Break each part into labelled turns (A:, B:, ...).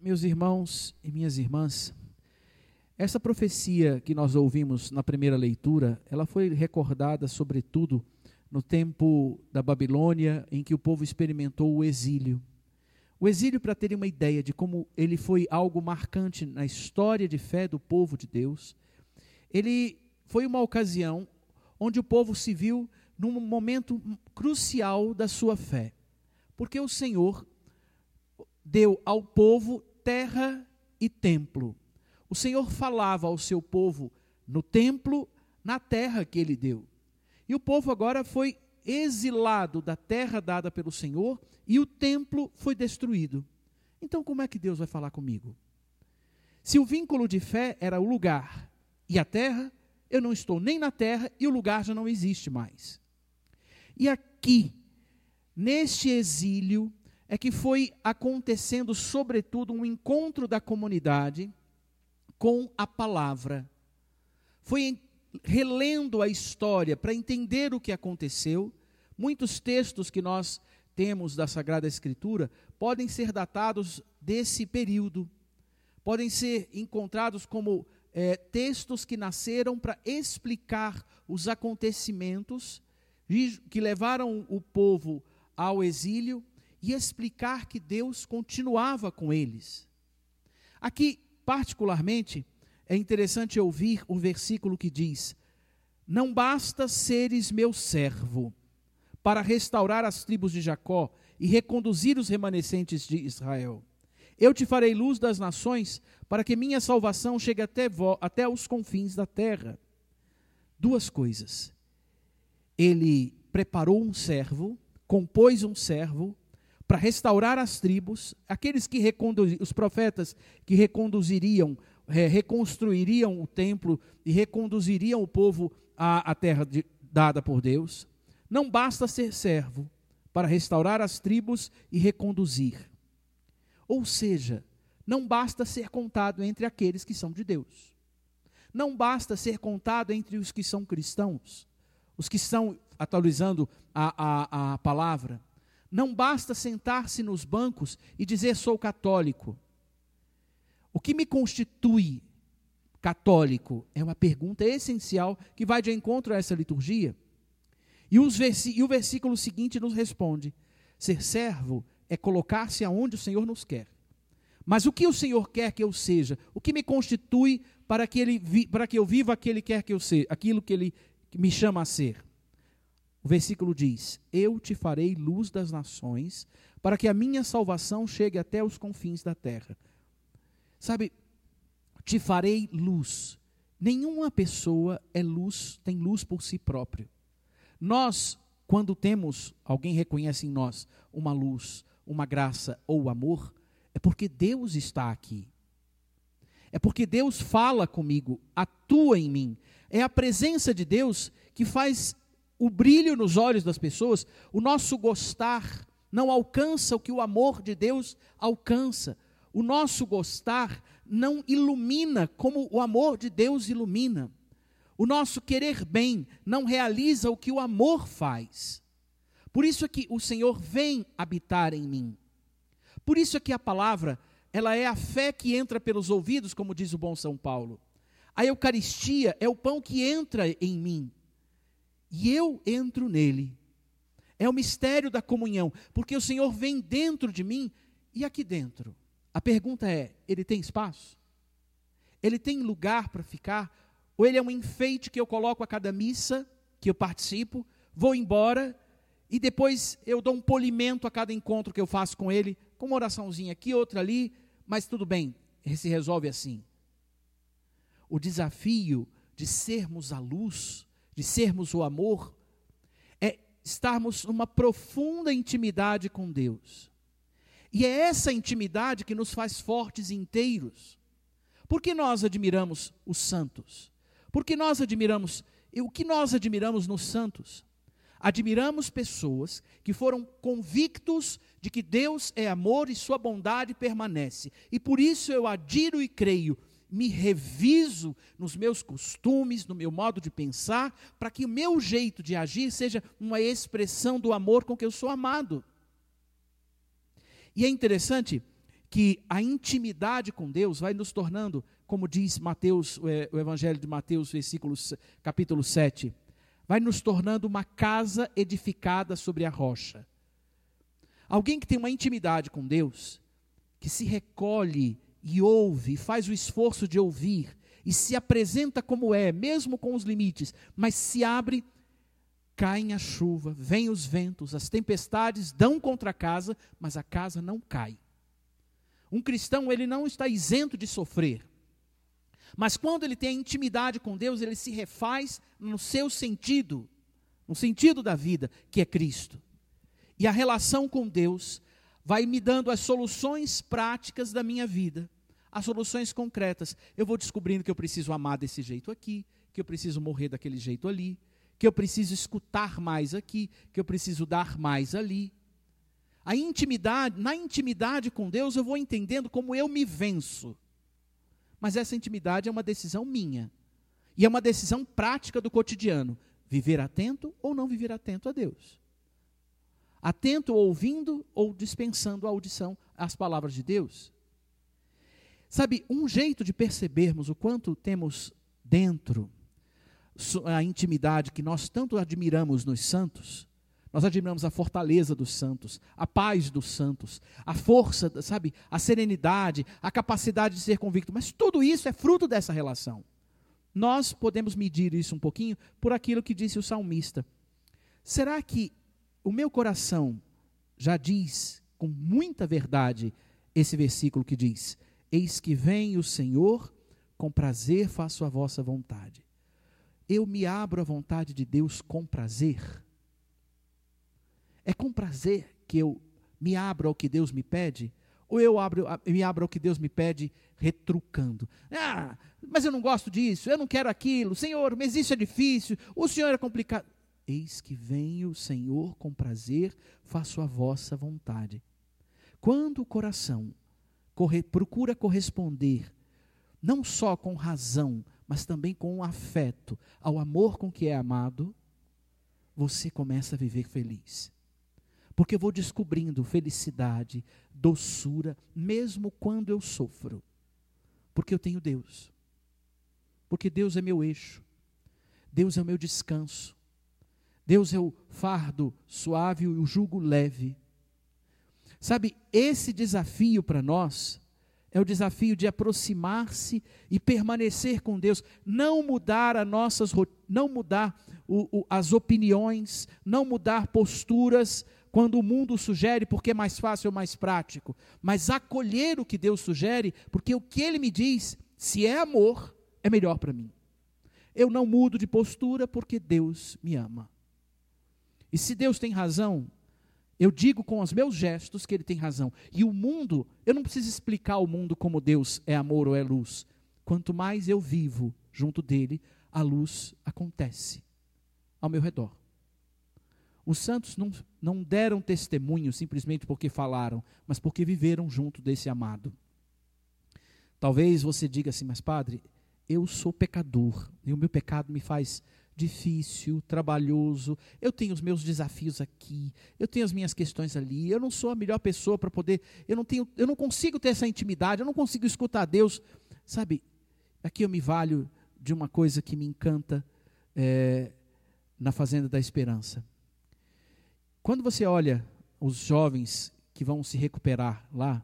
A: meus irmãos e minhas irmãs, essa profecia que nós ouvimos na primeira leitura, ela foi recordada sobretudo no tempo da Babilônia, em que o povo experimentou o exílio. O exílio, para terem uma ideia de como ele foi algo marcante na história de fé do povo de Deus, ele foi uma ocasião onde o povo se viu num momento crucial da sua fé. Porque o Senhor deu ao povo terra e templo. O Senhor falava ao seu povo no templo, na terra que ele deu. E o povo agora foi exilado da terra dada pelo Senhor e o templo foi destruído. Então, como é que Deus vai falar comigo? Se o vínculo de fé era o lugar e a terra, eu não estou nem na terra e o lugar já não existe mais. E aqui, neste exílio, é que foi acontecendo, sobretudo, um encontro da comunidade com a palavra. Foi relendo a história para entender o que aconteceu. Muitos textos que nós temos da Sagrada Escritura podem ser datados desse período, podem ser encontrados como é, textos que nasceram para explicar os acontecimentos que levaram o povo ao exílio e explicar que Deus continuava com eles. Aqui, particularmente, é interessante ouvir o versículo que diz: Não basta seres meu servo para restaurar as tribos de Jacó e reconduzir os remanescentes de Israel. Eu te farei luz das nações, para que minha salvação chegue até, até os confins da terra. Duas coisas. Ele preparou um servo, compôs um servo, para restaurar as tribos, aqueles que os profetas que reconduziriam, é, reconstruiriam o templo e reconduziriam o povo à, à terra de, dada por Deus. Não basta ser servo para restaurar as tribos e reconduzir. Ou seja, não basta ser contado entre aqueles que são de Deus. Não basta ser contado entre os que são cristãos, os que estão atualizando a, a, a palavra não basta sentar-se nos bancos e dizer sou católico. O que me constitui católico é uma pergunta essencial que vai de encontro a essa liturgia. E, e o versículo seguinte nos responde: ser servo é colocar-se aonde o Senhor nos quer. Mas o que o Senhor quer que eu seja? O que me constitui para que, ele para que eu viva aquele que quer que eu seja, aquilo que ele me chama a ser? O versículo diz: Eu te farei luz das nações, para que a minha salvação chegue até os confins da terra. Sabe, te farei luz. Nenhuma pessoa é luz, tem luz por si próprio. Nós, quando temos, alguém reconhece em nós uma luz, uma graça ou amor, é porque Deus está aqui. É porque Deus fala comigo, atua em mim. É a presença de Deus que faz o brilho nos olhos das pessoas, o nosso gostar não alcança o que o amor de Deus alcança. O nosso gostar não ilumina como o amor de Deus ilumina. O nosso querer bem não realiza o que o amor faz. Por isso é que o Senhor vem habitar em mim. Por isso é que a palavra, ela é a fé que entra pelos ouvidos, como diz o bom São Paulo. A Eucaristia é o pão que entra em mim e eu entro nele. É o mistério da comunhão, porque o Senhor vem dentro de mim e aqui dentro. A pergunta é: ele tem espaço? Ele tem lugar para ficar? Ou ele é um enfeite que eu coloco a cada missa que eu participo, vou embora e depois eu dou um polimento a cada encontro que eu faço com ele, com uma oraçãozinha aqui, outra ali, mas tudo bem, se resolve assim. O desafio de sermos a luz de sermos o amor, é estarmos numa profunda intimidade com Deus. E é essa intimidade que nos faz fortes e inteiros. Por que nós admiramos os santos? Por que nós admiramos, o que nós admiramos nos santos? Admiramos pessoas que foram convictos de que Deus é amor e sua bondade permanece. E por isso eu adiro e creio me reviso nos meus costumes, no meu modo de pensar, para que o meu jeito de agir seja uma expressão do amor com que eu sou amado. E é interessante que a intimidade com Deus vai nos tornando, como diz Mateus, o Evangelho de Mateus, versículos, capítulo 7, vai nos tornando uma casa edificada sobre a rocha. Alguém que tem uma intimidade com Deus, que se recolhe e ouve, faz o esforço de ouvir e se apresenta como é, mesmo com os limites, mas se abre, cai a chuva, vem os ventos, as tempestades dão contra a casa, mas a casa não cai. Um cristão, ele não está isento de sofrer. Mas quando ele tem a intimidade com Deus, ele se refaz no seu sentido, no sentido da vida, que é Cristo. E a relação com Deus vai me dando as soluções práticas da minha vida, as soluções concretas. Eu vou descobrindo que eu preciso amar desse jeito aqui, que eu preciso morrer daquele jeito ali, que eu preciso escutar mais aqui, que eu preciso dar mais ali. A intimidade, na intimidade com Deus, eu vou entendendo como eu me venço. Mas essa intimidade é uma decisão minha. E é uma decisão prática do cotidiano: viver atento ou não viver atento a Deus atento ouvindo ou dispensando a audição às palavras de Deus. Sabe, um jeito de percebermos o quanto temos dentro a intimidade que nós tanto admiramos nos santos, nós admiramos a fortaleza dos santos, a paz dos santos, a força, sabe, a serenidade, a capacidade de ser convicto, mas tudo isso é fruto dessa relação. Nós podemos medir isso um pouquinho por aquilo que disse o salmista. Será que o meu coração já diz com muita verdade esse versículo que diz: Eis que vem o Senhor, com prazer faço a vossa vontade. Eu me abro à vontade de Deus com prazer. É com prazer que eu me abro ao que Deus me pede? Ou eu abro, me abro ao que Deus me pede retrucando? Ah, mas eu não gosto disso, eu não quero aquilo, Senhor, mas isso é difícil, o Senhor é complicado. Eis que vem o Senhor com prazer, faço a vossa vontade. Quando o coração corre, procura corresponder, não só com razão, mas também com afeto, ao amor com que é amado, você começa a viver feliz. Porque eu vou descobrindo felicidade, doçura, mesmo quando eu sofro. Porque eu tenho Deus. Porque Deus é meu eixo. Deus é o meu descanso. Deus é o fardo suave e o jugo leve. Sabe, esse desafio para nós é o desafio de aproximar-se e permanecer com Deus, não mudar as nossas, não mudar o, o, as opiniões, não mudar posturas quando o mundo sugere porque é mais fácil ou mais prático, mas acolher o que Deus sugere, porque o que Ele me diz, se é amor, é melhor para mim. Eu não mudo de postura porque Deus me ama. E se Deus tem razão, eu digo com os meus gestos que ele tem razão. E o mundo, eu não preciso explicar ao mundo como Deus é amor ou é luz. Quanto mais eu vivo junto dele, a luz acontece ao meu redor. Os santos não, não deram testemunho simplesmente porque falaram, mas porque viveram junto desse amado. Talvez você diga assim, mas padre, eu sou pecador e o meu pecado me faz difícil, trabalhoso. Eu tenho os meus desafios aqui, eu tenho as minhas questões ali. Eu não sou a melhor pessoa para poder, eu não tenho, eu não consigo ter essa intimidade, eu não consigo escutar Deus. Sabe? Aqui eu me valho de uma coisa que me encanta é, na fazenda da esperança. Quando você olha os jovens que vão se recuperar lá,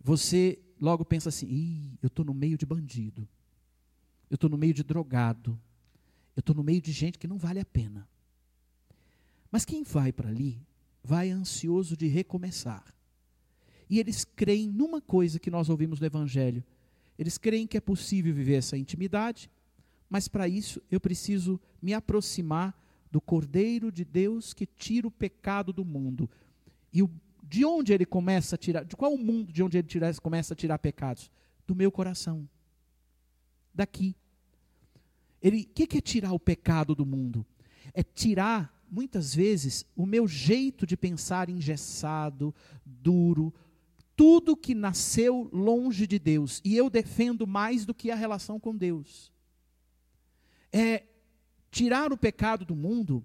A: você logo pensa assim: Ih, eu estou no meio de bandido, eu estou no meio de drogado, eu estou no meio de gente que não vale a pena. Mas quem vai para ali, vai ansioso de recomeçar. E eles creem numa coisa que nós ouvimos no Evangelho. Eles creem que é possível viver essa intimidade, mas para isso eu preciso me aproximar do Cordeiro de Deus que tira o pecado do mundo. E de onde ele começa a tirar? De qual mundo de onde ele tira, começa a tirar pecados? Do meu coração. Daqui. Ele, o que é tirar o pecado do mundo? É tirar, muitas vezes, o meu jeito de pensar engessado, duro, tudo que nasceu longe de Deus. E eu defendo mais do que a relação com Deus. É tirar o pecado do mundo,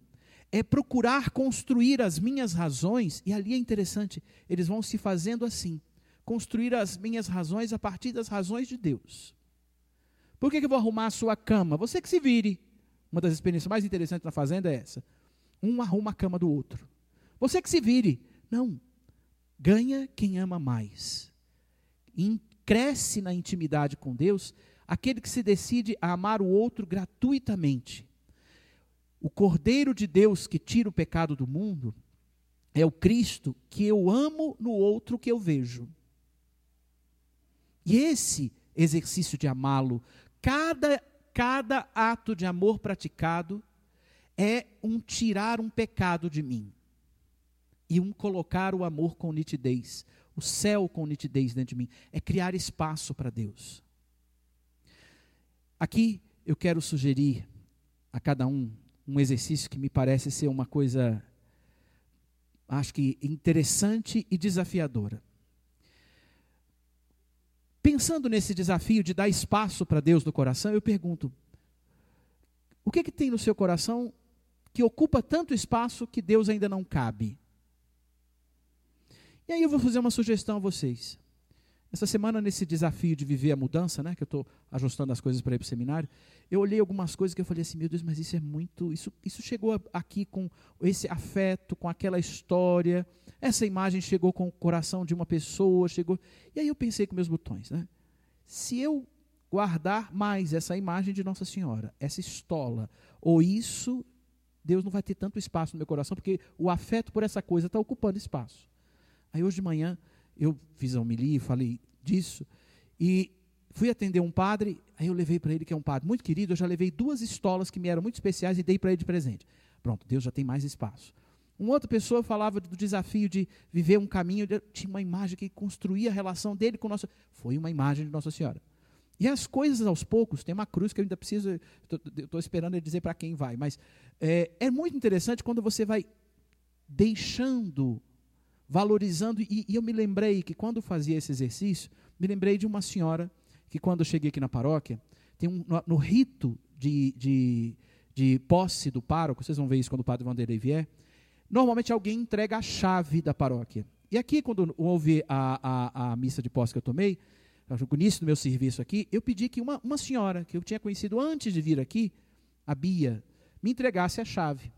A: é procurar construir as minhas razões, e ali é interessante, eles vão se fazendo assim, construir as minhas razões a partir das razões de Deus. Por que, que eu vou arrumar a sua cama? Você que se vire. Uma das experiências mais interessantes na fazenda é essa. Um arruma a cama do outro. Você que se vire. Não. Ganha quem ama mais. Cresce na intimidade com Deus aquele que se decide a amar o outro gratuitamente. O Cordeiro de Deus que tira o pecado do mundo é o Cristo que eu amo no outro que eu vejo. E esse exercício de amá-lo, cada, cada ato de amor praticado é um tirar um pecado de mim e um colocar o amor com nitidez, o céu com nitidez dentro de mim, é criar espaço para Deus. Aqui eu quero sugerir a cada um um exercício que me parece ser uma coisa, acho que interessante e desafiadora. Pensando nesse desafio de dar espaço para Deus no coração, eu pergunto: o que, que tem no seu coração que ocupa tanto espaço que Deus ainda não cabe? E aí eu vou fazer uma sugestão a vocês. Essa semana, nesse desafio de viver a mudança, né, que eu estou ajustando as coisas para ir para o seminário, eu olhei algumas coisas que eu falei assim, meu Deus, mas isso é muito. Isso, isso chegou aqui com esse afeto, com aquela história. Essa imagem chegou com o coração de uma pessoa, chegou. E aí eu pensei com meus botões, né? Se eu guardar mais essa imagem de Nossa Senhora, essa estola, ou isso, Deus não vai ter tanto espaço no meu coração, porque o afeto por essa coisa está ocupando espaço. Aí hoje de manhã eu fiz a homilia, falei disso, e fui atender um padre, aí eu levei para ele, que é um padre muito querido, eu já levei duas estolas que me eram muito especiais e dei para ele de presente. Pronto, Deus já tem mais espaço. Uma outra pessoa falava do desafio de viver um caminho, tinha uma imagem que construía a relação dele com Nossa Foi uma imagem de Nossa Senhora. E as coisas aos poucos, tem uma cruz que eu ainda preciso, estou esperando ele dizer para quem vai, mas é, é muito interessante quando você vai deixando valorizando. E, e, eu me lembrei que quando fazia esse exercício, me lembrei de uma senhora que, quando eu cheguei aqui na paróquia, tem um, no, no rito de, de, de, posse do pároco, vocês vão ver isso quando o padre Vanderlei vier, normalmente alguém entrega a chave da paróquia. E aqui, quando houve a, a, a missa de posse que eu tomei, no início do meu serviço aqui, eu pedi que uma, uma senhora que eu tinha conhecido antes de vir aqui, a Bia, me entregasse a chave.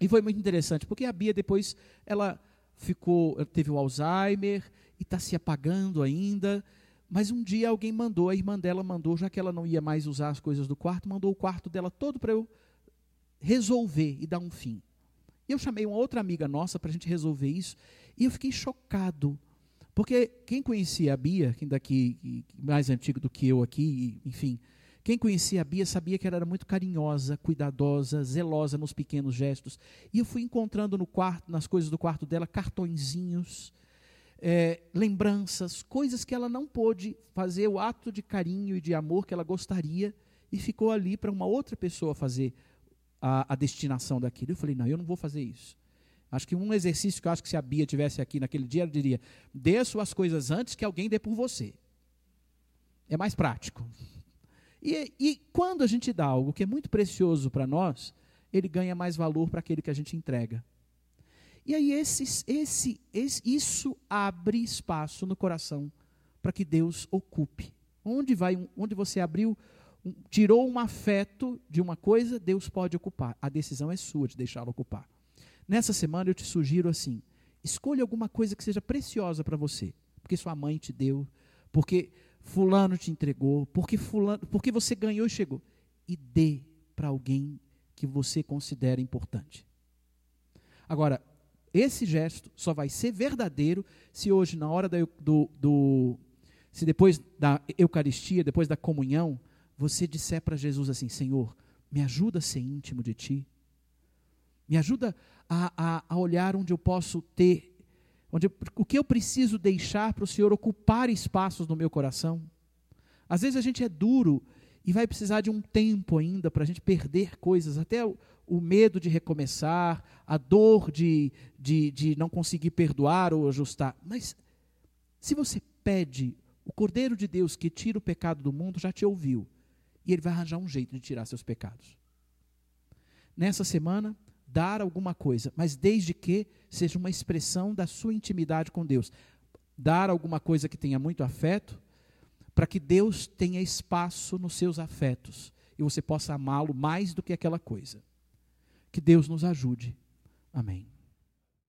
A: E foi muito interessante, porque a Bia depois, ela ficou, teve o Alzheimer e está se apagando ainda. Mas um dia alguém mandou, a irmã dela mandou, já que ela não ia mais usar as coisas do quarto, mandou o quarto dela todo para eu resolver e dar um fim. E eu chamei uma outra amiga nossa para a gente resolver isso, e eu fiquei chocado. Porque quem conhecia a Bia, quem daqui mais antigo do que eu aqui, enfim, quem conhecia a Bia sabia que ela era muito carinhosa, cuidadosa, zelosa nos pequenos gestos. E eu fui encontrando no quarto, nas coisas do quarto dela, cartõezinhos, é, lembranças, coisas que ela não pôde fazer o ato de carinho e de amor que ela gostaria e ficou ali para uma outra pessoa fazer a, a, destinação daquilo. Eu falei, não, eu não vou fazer isso. Acho que um exercício que eu acho que se a Bia tivesse aqui naquele dia, ela diria: dê suas coisas antes que alguém dê por você. É mais prático. E, e quando a gente dá algo que é muito precioso para nós, ele ganha mais valor para aquele que a gente entrega. E aí esse, esse, esse, isso abre espaço no coração para que Deus ocupe. Onde vai, onde você abriu, tirou um afeto de uma coisa, Deus pode ocupar. A decisão é sua de deixá-lo ocupar. Nessa semana eu te sugiro assim: escolha alguma coisa que seja preciosa para você, porque sua mãe te deu, porque fulano te entregou, porque fulano, porque você ganhou e chegou. E dê para alguém que você considera importante. Agora, esse gesto só vai ser verdadeiro se hoje, na hora da, do, do se depois da Eucaristia, depois da comunhão, você disser para Jesus assim: Senhor, me ajuda a ser íntimo de Ti. Me ajuda a, a, a olhar onde eu posso ter onde o que eu preciso deixar para o Senhor ocupar espaços no meu coração. Às vezes a gente é duro e vai precisar de um tempo ainda para a gente perder coisas, até o, o, medo de recomeçar, a dor de, de, de não conseguir perdoar ou ajustar. Mas se você pede, o Cordeiro de Deus que tira o pecado do mundo já te ouviu. E ele vai arranjar um jeito de tirar seus pecados. Nessa semana, dar alguma coisa, mas desde que seja uma expressão da sua intimidade com Deus. dar alguma coisa que tenha muito afeto, para que Deus tenha espaço nos seus afetos e você possa amá-lo mais do que aquela coisa. Que Deus nos ajude. Amém.